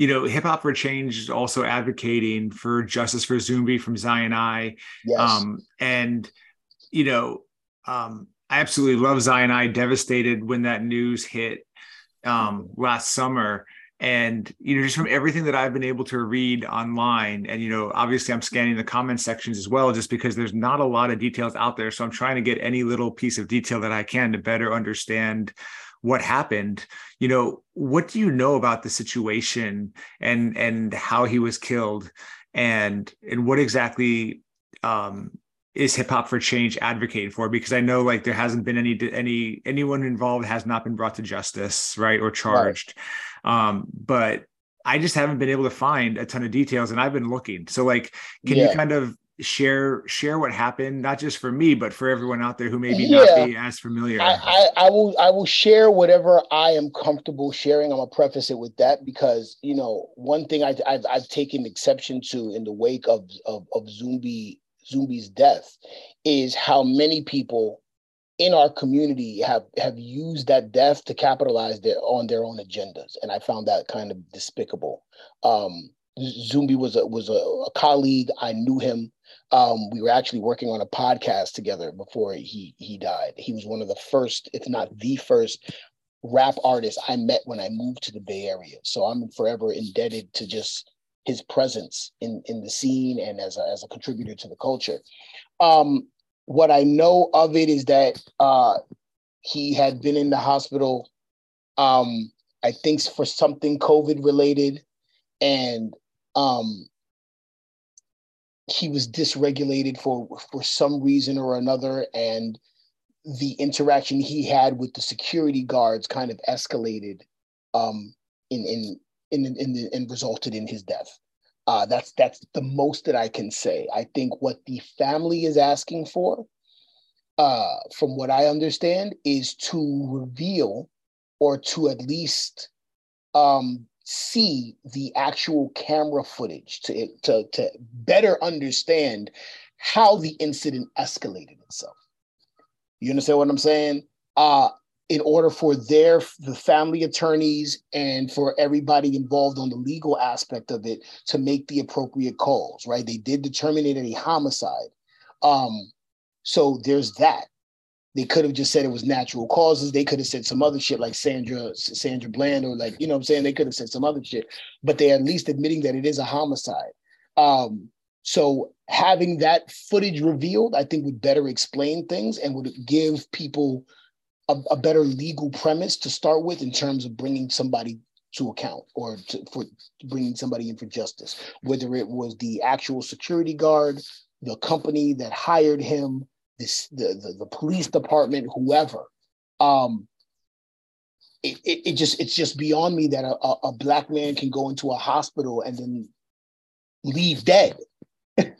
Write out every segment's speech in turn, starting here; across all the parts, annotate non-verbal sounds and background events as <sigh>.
you know, Hip Hop for Change is also advocating for justice for Zumbi from Zion I. Yes. Um, and, you know, um, I absolutely love Zion I, devastated when that news hit um, last summer and you know just from everything that i've been able to read online and you know obviously i'm scanning the comment sections as well just because there's not a lot of details out there so i'm trying to get any little piece of detail that i can to better understand what happened. You know what do you know about the situation and and how he was killed? And and what exactly um is hip hop for change advocating for? Because i know like there hasn't been any any anyone involved has not been brought to justice right or charged. Right um, but I just haven't been able to find a ton of details, and I've been looking. So, like, can yeah. you kind of share share what happened, not just for me, but for everyone out there who maybe yeah. not be as familiar? I, I, I, will I will share whatever I am comfortable sharing. I'm gonna preface it with that because you know one thing I, have I've taken exception to in the wake of of, of Zumbi Zumbi's death is how many people in our community have have used that death to capitalize their, on their own agendas, and I found that kind of despicable. Um, Zumbi was a was a, a, colleague. I knew him. Um, we were actually working on a podcast together before he he died. He was one of the first, if not the first, rap artist I met when I moved to the Bay Area. So I'm forever indebted to just his presence in in the scene and as a, as a contributor to the culture. Um, what I know of it is that uh, he had been in the hospital, um, I think for something COVID related, and um, he was dysregulated for for some reason or another, and the interaction he had with the security guards kind of escalated um, in in in in, in and resulted in his death. Uh, that's that's the most that I can say. I think what the family is asking for, uh, from what I understand, is to reveal or to at least um, see the actual camera footage to to to better understand how the incident escalated itself. You understand what I'm saying? Uh, in order for their the family attorneys and for everybody involved on the legal aspect of it to make the appropriate calls right they did determine it a homicide um so there's that they could have just said it was natural causes. They could have said some other shit like sandra sandra bland or like you know i'm saying? They could have said some other shit but they're at least admitting that it is a homicide. Um so having that footage revealed i think would better explain things and would give people a, a, better legal premise to start with in terms of bringing somebody to account or to, for bringing somebody in for justice, whether it was the actual security guard, the company that hired him, this the the, the police department, whoever. Um, it, it, it, just it's just beyond me that a, a black man can go into a hospital and then leave dead <laughs>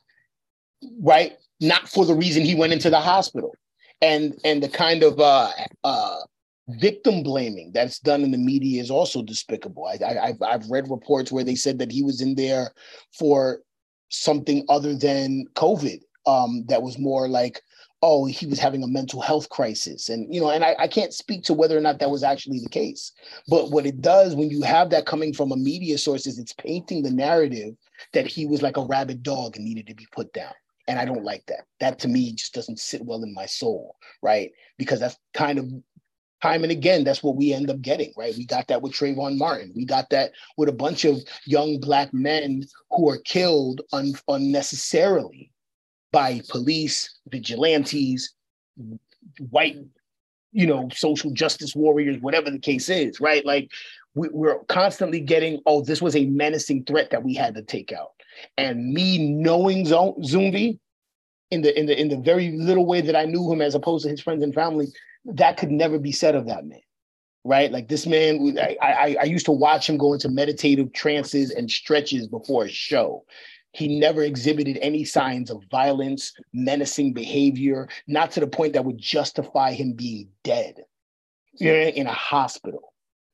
right not for the reason he went into the hospital and and the kind of uh, uh, victim blaming that's done in the media is also despicable. I, I, have I've read reports where they said that he was in there for something other than COVID. Um, that was more like, oh, he was having a mental health crisis, and you know, and I, I can't speak to whether or not that was actually the case. But what it does when you have that coming from a media source is it's painting the narrative that he was like a rabid dog and needed to be put down. And I don't like that. That to me just doesn't sit well in my soul, right? Because that's kind of time and again, that's what we end up getting, right? We got that with Trayvon Martin. We got that with a bunch of young black men who are killed un- unnecessarily by police, vigilantes, white, you know, social justice warriors, whatever the case is, right? Like we, we're constantly getting, oh, this was a menacing threat that we had to take out. And me knowing Zumbi in the in the in the very little way that I knew him as opposed to his friends and family, that could never be said of that man. Right? Like this man, I, I, I used to watch him go into meditative trances and stretches before a show. He never exhibited any signs of violence, menacing behavior, not to the point that would justify him being dead you know, in a hospital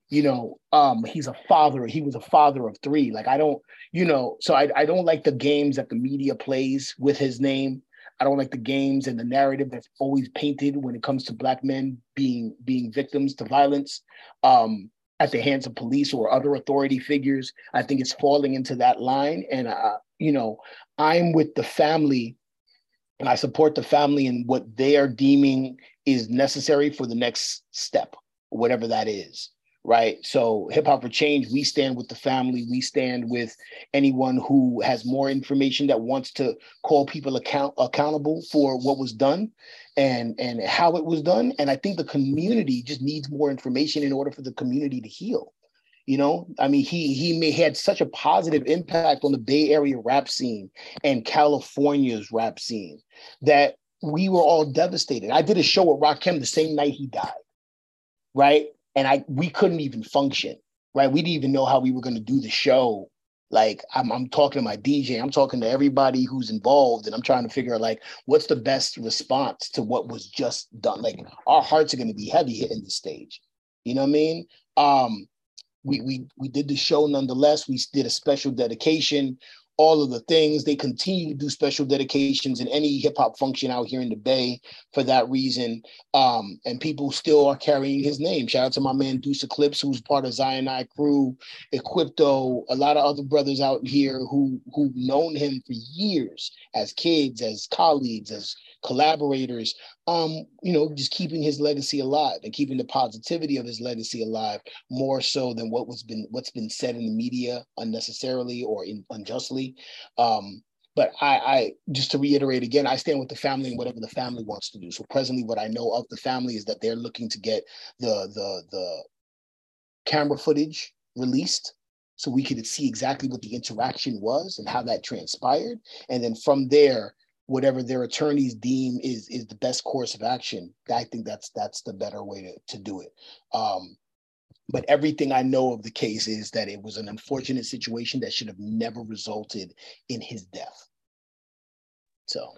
you know um he's a father he was a father of three like i don't you know so I, I don't like the games that the media plays with his name i don't like the games and the narrative that's always painted when it comes to black men being being victims to violence um at the hands of police or other authority figures. I think it's falling into that line. And, uh, you know, I'm with the family and I support the family in what they are deeming is necessary for the next step, whatever that is. Right. So, Hip Hop for Change, we stand with the family. We stand with anyone who has more information that wants to call people account accountable for what was done and and how it was done. And I think the community just needs more information in order for the community to heal. You know, I mean, he he may had such a positive impact on the Bay Area rap scene and California's rap scene that we were all devastated. I did a show with Rakim the same night he died, right? And I we couldn't even function, right? We didn't even know how we were going to do the show. Like I'm, I'm talking to my DJ, I'm talking to everybody who's involved, and I'm trying to figure out like what's the best response to what was just done. Like our hearts are going to be heavy hitting the stage. You know what I mean? Um, we we we did the show nonetheless. We did a special dedication all of the things. They continue to do special dedications in any hip hop function out here in the Bay for that reason. Um, and people still are carrying his name. Shout out to my man Deuce Eclipse, who's part of Zion I crew, Equipto, a lot of other brothers out here who who've known him for years as kids, as colleagues, as collaborators, um, you know, just keeping his legacy alive and keeping the positivity of his legacy alive more so than what was been what's been said in the media unnecessarily or in, unjustly. Um, but I, I just to reiterate again, I stand with the family and whatever the family wants to do. So presently, what I know of the family is that they're looking to get the the the camera footage released so we could see exactly what the interaction was and how that transpired. And then from there, whatever their attorneys deem is is the best course of action. I think that's that's the better way to, to do it. Um, but everything I know of the case is that it was an unfortunate situation that should have never resulted in his death. So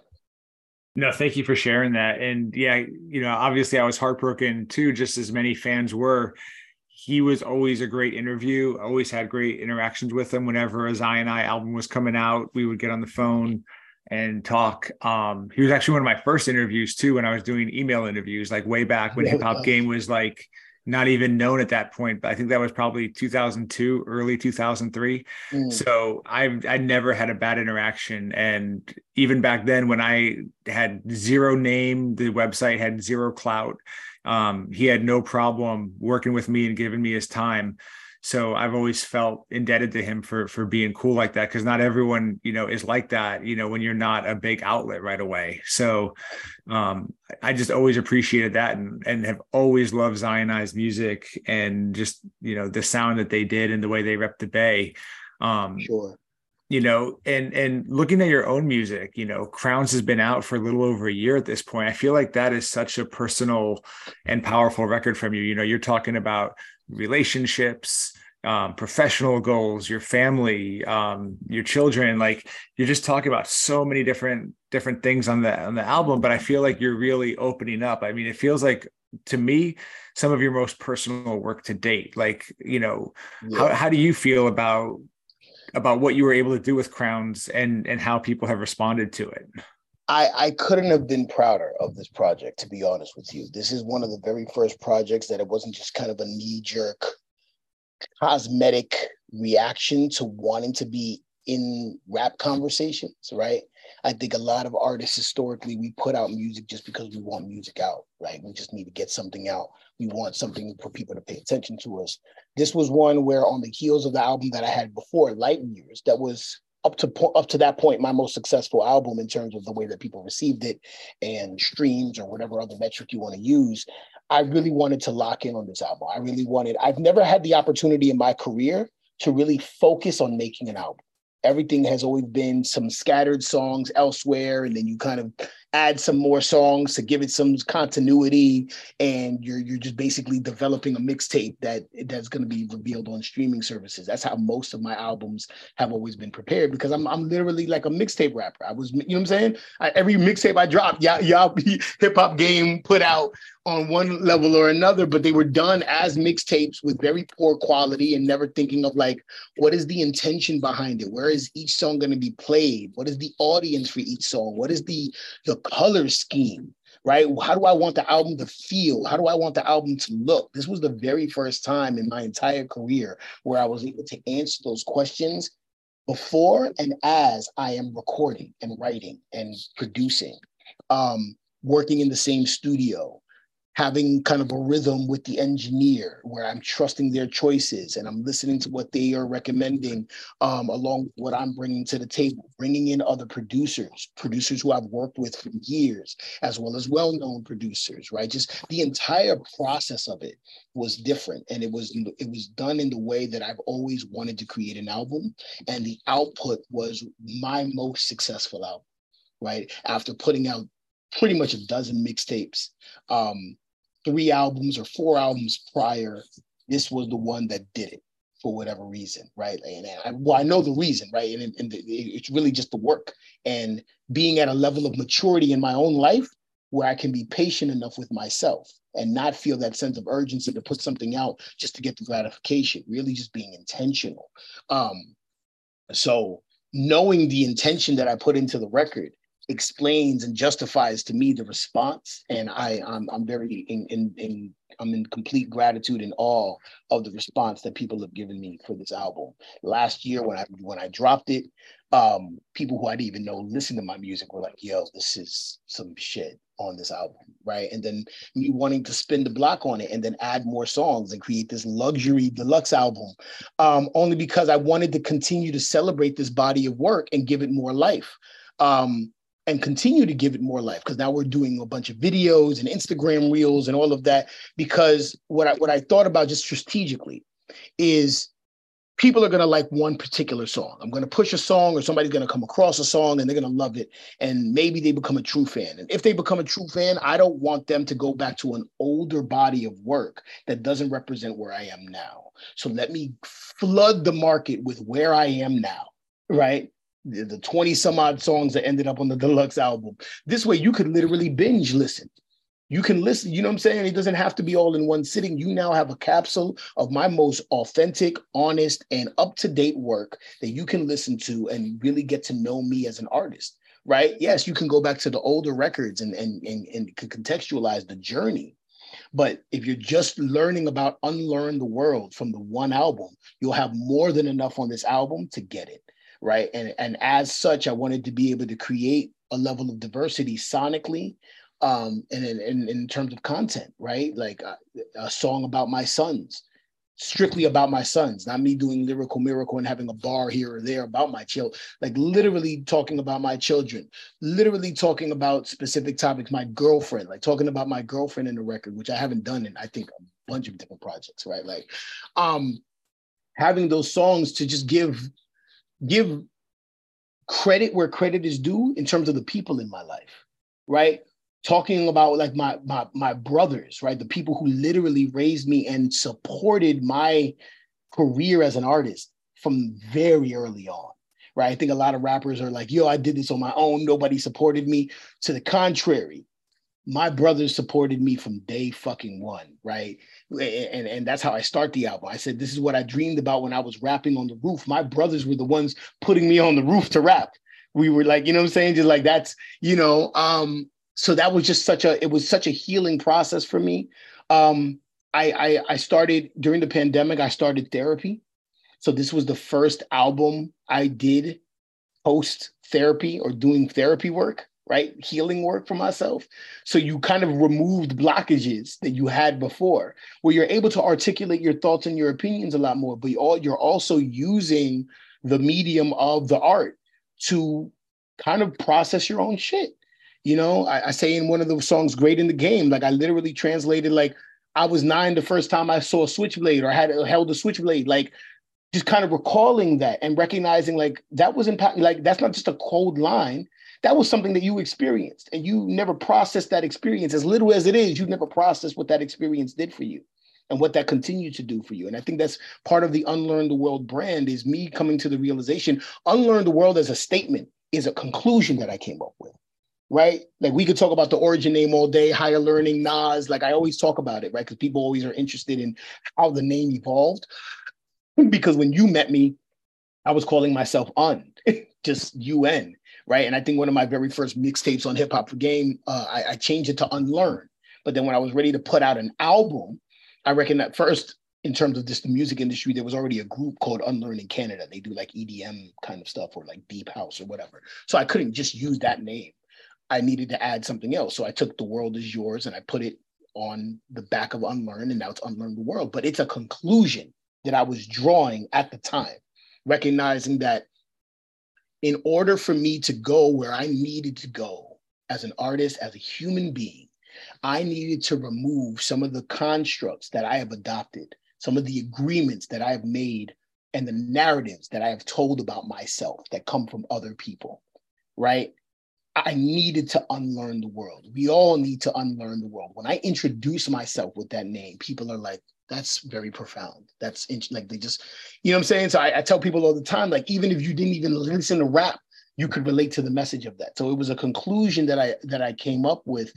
no, thank you for sharing that. And yeah, you know, obviously I was heartbroken too, just as many fans were. He was always a great interview, always had great interactions with him. Whenever a Zion I album was coming out, we would get on the phone and talk. Um, he was actually one of my first interviews too when I was doing email interviews, like way back when Hip Hop Game was like not even known at that point. But I think that was probably 2002, early 2003. Mm. So I I never had a bad interaction, and even back then when I had zero name, the website had zero clout. Um, he had no problem working with me and giving me his time so i've always felt indebted to him for for being cool like that because not everyone you know is like that you know when you're not a big outlet right away. So um i just always appreciated that and and have always loved Zion I's music and just you know the sound that they did and the way they rep the bay. Um sure. you know and and looking at your own music you know crowns has been out for a little over a year at this point. I feel like that is such a personal and powerful record from you. You know you're talking about relationships um, professional goals your family um, your children like you're just talking about so many different different things on the on the album but i feel like you're really opening up i mean it feels like to me some of your most personal work to date like you know yeah. how, how do you feel about about what you were able to do with crowns and and how people have responded to it I, I couldn't have been prouder of this project, to be honest with you. This is one of the very first projects that it wasn't just kind of a knee jerk cosmetic reaction to wanting to be in rap conversations, right? I think a lot of artists historically, we put out music just because we want music out, right? We just need to get something out. We want something for people to pay attention to us. This was one where, on the heels of the album that I had before, Light Years, that was up to po- up to that point my most successful album in terms of the way that people received it and streams or whatever other metric you want to use i really wanted to lock in on this album. I really wanted i've never had the opportunity in my career to really focus on making an album. Everything has always been some scattered songs elsewhere and then you kind of add some more songs to give it some continuity and you're you're just basically developing a mixtape that that's going to be revealed on streaming services. That's how most of my albums have always been prepared because i'm, I'm literally like a mixtape rapper. I was you know what i'm saying? I, every mixtape i dropped y'all, y'all <laughs> hip hop game put out on one level or another but they were done as mixtapes with very poor quality and never thinking of like what is the intention behind it? Where is each song going to be played? What is the audience for each song? What is the the color scheme. right? How do I want the album to feel? How do I want the album to look? This was the very first time in my entire career where I was able to answer those questions before and as I am recording and writing and producing, um, working in the same studio, having kind of a rhythm with the engineer where I'm trusting their choices and I'm listening to what they are recommending um, along with what I'm bringing to the table, bringing in other producers, producers who I've worked with for years, as well as well-known producers, right? Just the entire process of it was different and it was it was done in the way that I've always wanted to create an album and the output was my most successful album right after putting out pretty much a dozen mixtapes um, three albums or four albums prior, this was the one that did it for whatever reason, right? And I, well, I know the reason, right? And, and the, it's really just the work and being at a level of maturity in my own life where I can be patient enough with myself and not feel that sense of urgency to put something out just to get the gratification, really just being intentional. Um, so knowing the intention that I put into the record explains and justifies to me the response. And i i'm, I'm very in, in, in i'm in complete gratitude and awe of the response that people have given me for this album. Last year when i when i dropped it um people who i didn't even know listen to my music were like yo this is some shit on this album right? And then me wanting to spin the block on it and then add more songs and create this luxury deluxe album um only because i wanted to continue to celebrate this body of work and give it more life. Um and continue to give it more life because now we're doing a bunch of videos and Instagram reels and all of that. Because what I what I thought about just strategically is people are going to like one particular song. I'm going to push a song, or somebody's going to come across a song and they're going to love it. And maybe they become a true fan. And if they become a true fan, I don't want them to go back to an older body of work that doesn't represent where I am now. So let me flood the market with where I am now, right? The 20 some odd songs that ended up on the deluxe album. This way you could literally binge listen. You can listen, you know what I'm saying? It doesn't have to be all in one sitting. You now have a capsule of my most authentic, honest, and up to date work that you can listen to and really get to know me as an artist, right? Yes, you can go back to the older records and, and, and, and contextualize the journey. But if you're just learning about Unlearn the World from the one album, you'll have more than enough on this album to get it right? And and as such, I wanted to be able to create a level of diversity sonically, um, and in, in, terms of content, right? Like a, a, song about my sons, strictly about my sons, not me doing lyrical miracle and having a bar here or there about my child, like literally talking about my children, literally talking about specific topics, my girlfriend, like talking about my girlfriend in the record, which I haven't done in I think a bunch of different projects, right? Like um having those songs to just give give credit where credit is due in terms of the people in my life, right? Talking about like my my my brothers, right? The people who literally raised me and supported my career as an artist from very early on. Right. I think a lot of rappers are like, yo, I did this on my own. Nobody supported me. To the contrary, my brothers supported me from day fucking one, right? And, and that's how I start the album. I said, this is what I dreamed about when I was rapping on the roof. My brothers were the ones putting me on the roof to rap. We were like, you know what I'm saying? Just like that's, you know, um, so that was just such a, it was such a healing process for me. Um, I, I, I started during the pandemic, I started therapy. So this was the first album I did post therapy or doing therapy work right? Healing work for myself. So you kind of removed blockages that you had before, where you're able to articulate your thoughts and your opinions a lot more, but you're also using the medium of the art to kind of process your own shit. You know, I, I say in one of the songs, Great in the Game, like I literally translated like I was nine the first time I saw a switchblade or had held a switchblade. Like just kind of recalling that and recognizing like that was impact like that's not just a cold line that was something that you experienced and you never processed that experience. As little as it is you never processed what that experience did for you and what that continued to do for you. And i think that's part of the unlearn the world brand is me coming to the realization unlearn the world as a statement is a conclusion that i came up with right? Like we could talk about the origin name all day higher learning nas like i always talk about it right? Because people always are interested in how the name evolved. <laughs> Because when you met me I was calling myself Un, <laughs> just UN, right? And I think one of my very first mixtapes on Hip Hop for Game, uh, I, I changed it to Unlearn. But then when I was ready to put out an album, I reckon that first, in terms of just the music industry, there was already a group called Unlearn in Canada. They do like EDM kind of stuff or like deep house or whatever. So I couldn't just use that name. I needed to add something else. So I took The World is Yours and I put it on the back of Unlearn, and now it's Unlearn the World. But it's a conclusion that I was drawing at the time, recognizing that in order for me to go where I needed to go as an artist, as a human being, I needed to remove some of the constructs that I have adopted, some of the agreements that I have made, and the narratives that I have told about myself that come from other people, right? I needed to unlearn the world. We all need to unlearn the world. When I introduce myself with that name, people are like, that's very profound. That's like they just, you know what I'm saying? So I, I, tell people all the time, like, even if you didn't even listen to rap, you could relate to the message of that. So it was a conclusion that I that I came up with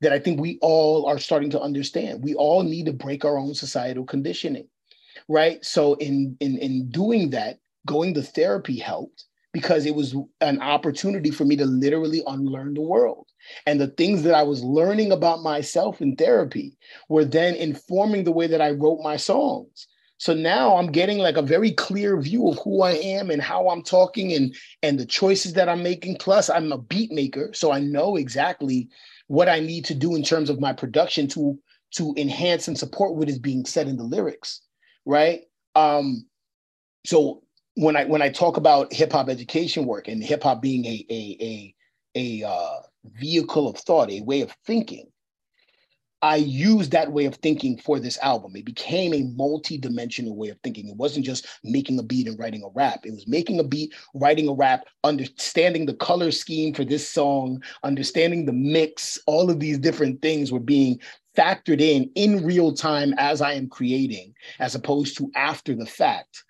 that I think we all are starting to understand. We all need to break our own societal conditioning. Right. So in in in doing that, going to therapy helped because it was an opportunity for me to literally unlearn the world. And the things that I was learning about myself in therapy were then informing the way that I wrote my songs. So now I'm getting like a very clear view of who I am and how I'm talking and and the choices that I'm making. Plus, I'm a beat maker, so I know exactly what I need to do in terms of my production to to enhance and support what is being said in the lyrics, right? Um, so when I when I talk about hip hop education work and hip hop being a a a a uh, vehicle of thought, a way of thinking, I used that way of thinking for this album. It became a multi-dimensional way of thinking. It wasn't just making a beat and writing a rap. It was making a beat, writing a rap, understanding the color scheme for this song, understanding the mix. All of these different things were being factored in in real time as I am creating, as opposed to after the fact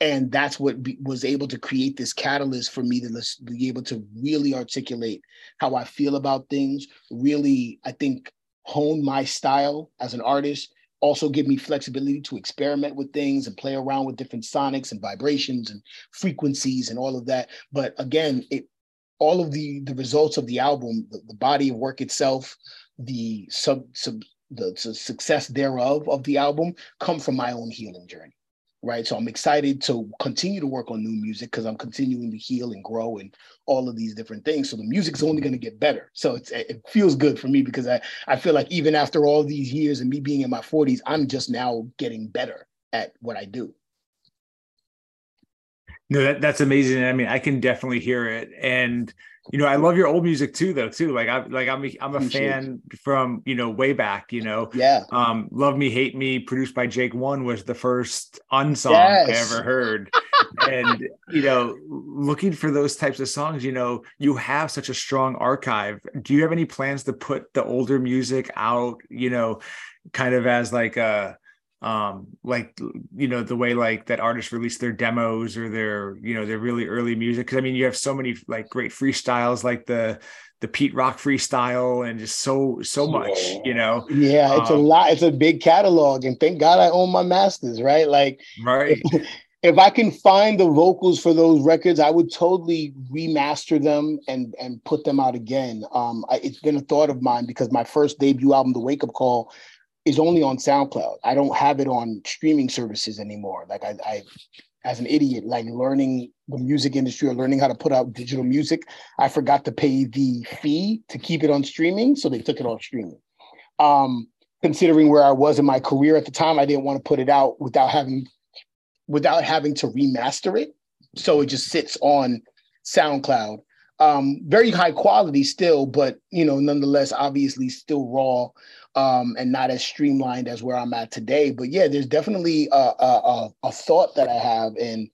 and that's what be, was able to create this catalyst for me to be able to really articulate how I feel about things. Really, I think hone my style as an artist. Also, give me flexibility to experiment with things and play around with different sonics and vibrations and frequencies and all of that. But again, it all of the the results of the album, the, the body of work itself, the sub, sub the, the success thereof of the album come from my own healing journey right? So I'm excited to continue to work on new music because I'm continuing to heal and grow and all of these different things. So the music's only going to get better. So it feels good for me because I I feel like even after all these years and me being in my 40s, I'm just now getting better at what I do. No, that, that's amazing. I mean, I can definitely hear it. And you know, I love your old music too, though. Too like I like I'm a, I'm a fan from you know way back. You know, yeah. Um, "Love Me Hate Me," produced by Jake One, was the first unsong yes. I ever heard. and you know, looking for those types of songs, you know, you have such a strong archive. Do you have any plans to put the older music out? You know, kind of as like a um like you know the way like that artists release their demos or their you know their really early music. Because i mean you have so many like great freestyles like the the pete rock freestyle and just so so much you know? Yeah it's um, a lot it's a big catalog and thank god i own my masters right? Like right. if, if i can find the vocals for those records i would totally remaster them and and put them out again. Um I, it's been a thought of mine because my first debut album the wake up call is only on SoundCloud. I don't have it on streaming services anymore. Like I, I as an idiot, like learning the music industry or learning how to put out digital music, I forgot to pay the fee to keep it on streaming, so they took it off streaming. Um, considering where I was in my career at the time, I didn't want to put it out without having without having to remaster it. So it just sits on SoundCloud. Um, very high quality still, but you know, nonetheless, obviously still raw um, and not as streamlined as where I'm at today. But yeah, there's definitely a, a, a thought that I have, and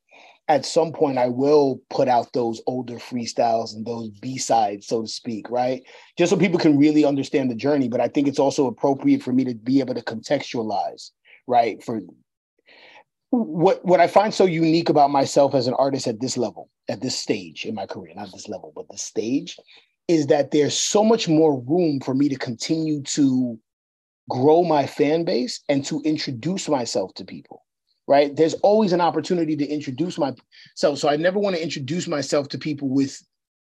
at some point I will put out those older freestyles and those B sides, so to speak, right? Just so people can really understand the journey. But I think it's also appropriate for me to be able to contextualize, right? For what what I find so unique about myself as an artist at this level, at this stage in my career, not this level, but the stage, is that there's so much more room for me to continue to grow my fan base and to introduce myself to people right? There's always an opportunity to introduce myself. So I never want to introduce myself to people with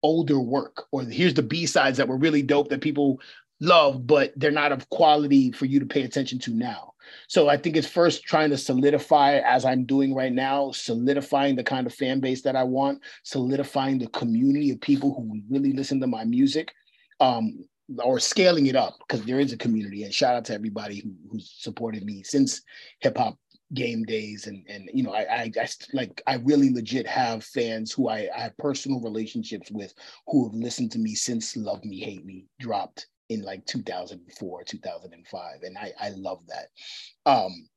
older work or here's the B-sides that were really dope that people love, but they're not of quality for you to pay attention to now. So I think it's first trying to solidify, as I'm doing right now, solidifying the kind of fan base that I want, solidifying the community of people who really listen to my music, um, or scaling it up because there is a community. And shout out to everybody who, who's supported me since hip hop game days and and you know I, I, I like I really legit have fans who I, I have personal relationships with who have listened to me since Love Me Hate Me dropped in like 2004 2005 and i i love that. Um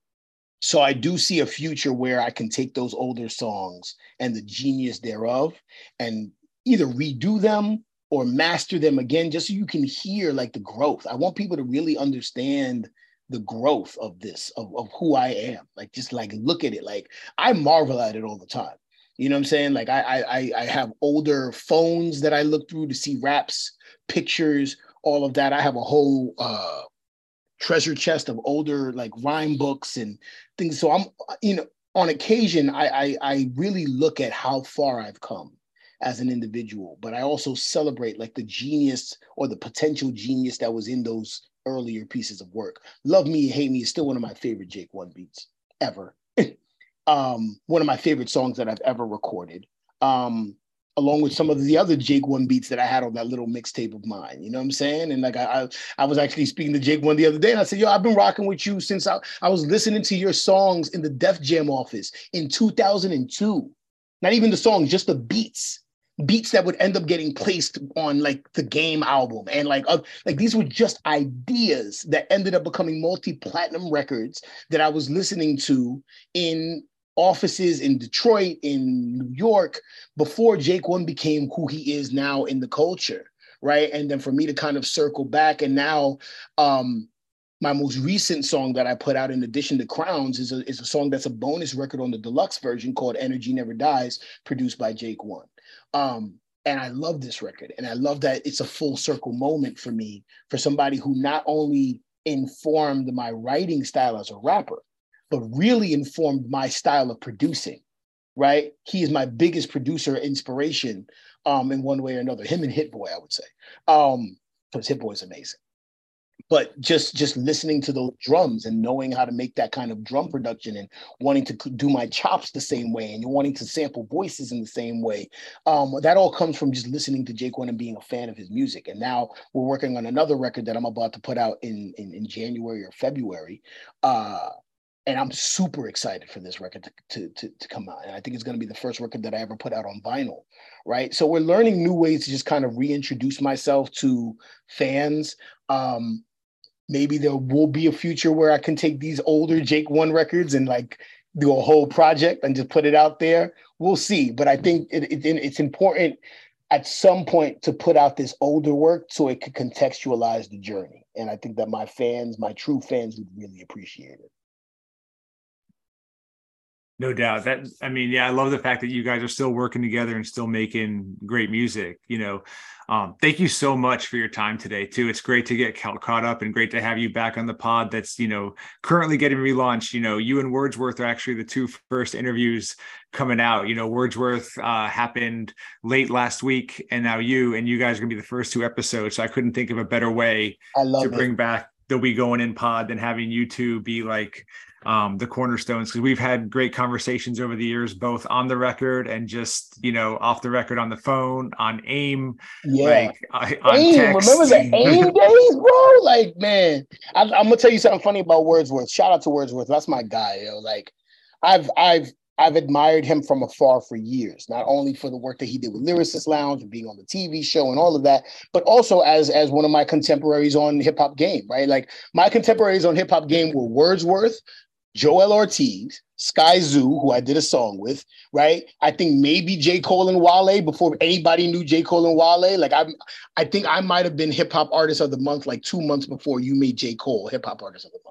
so i do see a future where i can take those older songs and the genius thereof and either redo them or master them again just so you can hear like the growth. I want people to really understand the growth of this of, of who i am. Like just like look at it. Like i marvel at it all the time. You know what i'm saying? Like i i i have older phones that i look through to see raps pictures all of that. I have a whole uh, treasure chest of older like rhyme books and things. So I'm, you know, on occasion, I, I, I really look at how far I've come as an individual, but I also celebrate like the genius or the potential genius that was in those earlier pieces of work. Love Me, Hate Me is still one of my favorite Jake One beats ever. <laughs> um, one of my favorite songs that I've ever recorded. Um, along with some of the other Jake One beats that I had on that little mixtape of mine. You know what I'm saying? And like I, I, I, was actually speaking to Jake One the other day, and I said, "Yo, I've been rocking with you since I, I was listening to your songs in the Def Jam office in 2002. Not even the songs, just the beats." beats that would end up getting placed on like the game album and like uh, like these were just ideas that ended up becoming multi-platinum records that I was listening to in offices in Detroit, in New York, before Jake One became who he is now in the culture, right? And then for me to kind of circle back, and now um, my most recent song that I put out in addition to Crowns is a, is a song that's a bonus record on the deluxe version called Energy Never Dies, produced by Jake One. Um, and I love this record. And I love that it's a full circle moment for me, for somebody who not only informed my writing style as a rapper, but really informed my style of producing. Right, he is my biggest producer inspiration, um, in one way or another. Him and Hit Boy, I would say, um, because Hit Boy is amazing. But just just listening to those drums and knowing how to make that kind of drum production and wanting to do my chops the same way and wanting to sample voices in the same way, um, that all comes from just listening to Jake One and being a fan of his music. And now we're working on another record that I'm about to put out in in, in January or February. Uh, and I'm super excited for this record to, to, to, come out. And I think it's going to be the first record that I ever put out on vinyl, right? So we're learning new ways to just kind of reintroduce myself to fans. Um, maybe there will be a future where I can take these older Jake One records and like do a whole project and just put it out there. We'll see. But I think it, it, it's important at some point to put out this older work so it could contextualize the journey. And I think that my fans, my true fans, would really appreciate it. No doubt. That I mean, yeah, I love the fact that you guys are still working together and still making great music. You know, um, thank you so much for your time today too. It's great to get caught up and great to have you back on the pod. That's you know currently getting relaunched. You know, you and Wordsworth are actually the two first interviews coming out. You know, Wordsworth uh, happened late last week, and now you and you guys are gonna be the first two episodes. So I couldn't think of a better way to it. bring back the We Going In pod than having you two be like um, the cornerstones because we've had great conversations over the years, both on the record and just you know off the record on the phone, on AIM, yeah, like, on AIM. Text. Remember the AIM <laughs> days, bro? Like, man, I, I'm gonna tell you something funny about Wordsworth. Shout out to Wordsworth. That's my guy, yo. Like, I've I've I've admired him from afar for years, not only for the work that he did with Lyricist Lounge and being on the TV show and all of that, but also as as one of my contemporaries on Hip Hop Game, right? Like my contemporaries on Hip Hop Game were Wordsworth, Joell Ortiz, Skyzoo, who I did a song with, right? I think maybe J. Cole and Wale before anybody knew J. Cole and Wale. Like I I think I might have been hip hop artist of the month like two months before you made J. Cole hip hop artist of the month.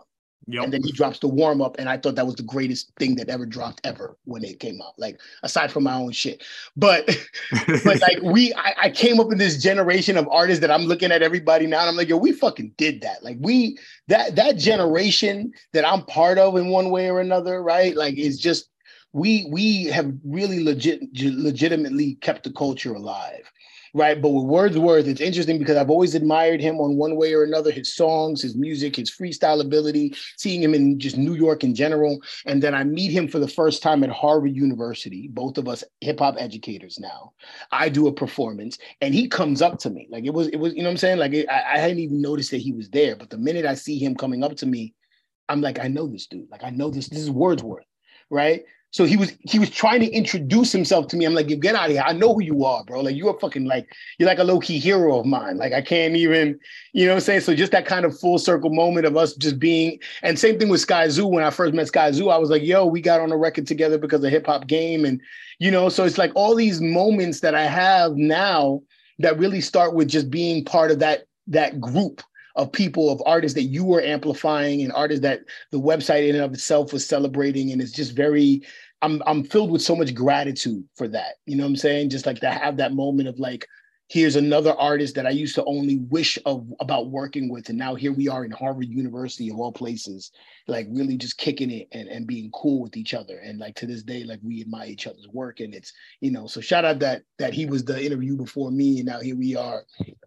Yep. And then he drops the warm up, and I thought that was the greatest thing that ever dropped ever when it came out. Like aside from my own shit, but <laughs> but like we, I, I, came up in this generation of artists that I'm looking at everybody now, and I'm like, yo, we fucking did that. Like we that that generation that I'm part of in one way or another, right? Like it's just we we have really legit legitimately kept the culture alive right? But with Wordsworth, it's interesting because I've always admired him on one way or another his songs, his music, his freestyle ability, seeing him in just New York in general. And then I meet him for the first time at Harvard University, both of us hip hop educators now. I do a performance and he comes up to me. Like it was, it was, you know what I'm saying? Like it, I, I hadn't even noticed that he was there. But the minute I see him coming up to me, I'm like, I know this dude. Like I know this, this is Wordsworth, right? So he was he was trying to introduce himself to me. I'm like, you get out of here. I know who you are, bro. Like you're fucking like you're like a low key hero of mine. Like I can't even, you know what I'm saying? So just that kind of full circle moment of us just being and same thing with Skyzoo. When I first met Skyzoo, I was like, yo, we got on a record together because of hip hop game. And you know, so it's like all these moments that I have now that really start with just being part of that that group of people of artists that you were amplifying and artists that the website in and of itself was celebrating. And it's just very i'm i'm filled with so much gratitude for that. You know what i'm saying? Just like to have that moment of like here's another artist that i used to only wish of about working with and now here we are in harvard university of all places like really just kicking it and, and being cool with each other and like to this day like we admire each other's work and it's you know so shout out that that he was the interview before me and now here we are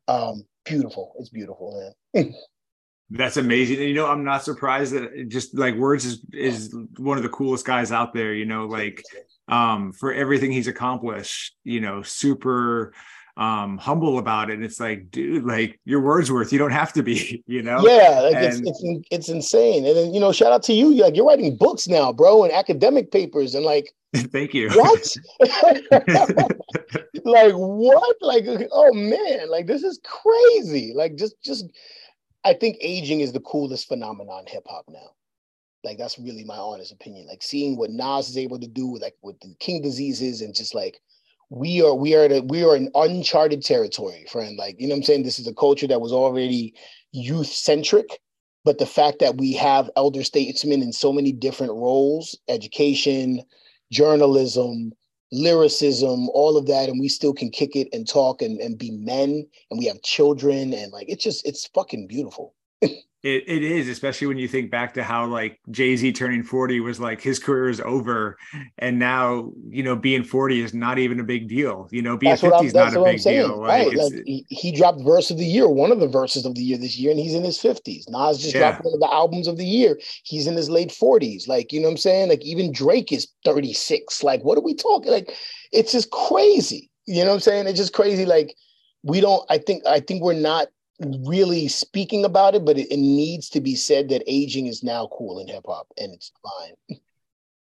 um beautiful. It's beautiful, man. <laughs> That's amazing. And, you know, I'm not surprised that just like Words is is one of the coolest guys out there. You know, like um, for everything he's accomplished. You know, super um humble about it. And it's like, dude, like your Wordsworth, you don't have to be, <laughs> you know? Yeah, like and, it's, it's it's insane. And then you know, shout out to you. Like you're writing books now, bro, and academic papers, and like <laughs> Thank you. What? <laughs> like what? Like oh man, like this is crazy. Like just just I think aging is the coolest phenomenon hip hop now. Like that's really my honest opinion. Like seeing what Nas is able to do with like with the King diseases and just like we are we are the, we are in uncharted territory, friend. Like you know what I'm saying. This is a culture that was already youth centric, but the fact that we have elder statesmen in so many different roles, education, journalism, lyricism, all of that, and we still can kick it and talk and, and be men and we have children and like it's just it's fucking beautiful. <laughs> It, it is, especially when you think back to how like Jay Z turning 40 was like his career is over. And now, you know, being 40 is not even a big deal. You know, being 50 is not a big deal. Right. Like, like he, he, dropped verse of the year, one of the verses of the year this year, and he's in his 50s. Nas just yeah. dropped one of the albums of the year. He's in his late 40s. Like, you know what I'm saying? Like, even Drake is 36. Like, what are we talking? Like, it's just crazy. You know what I'm saying? It's just crazy. Like, we don't, I think, I think we're not really speaking about it, but it, it, needs to be said that aging is now cool in hip hop and it's fine. <laughs>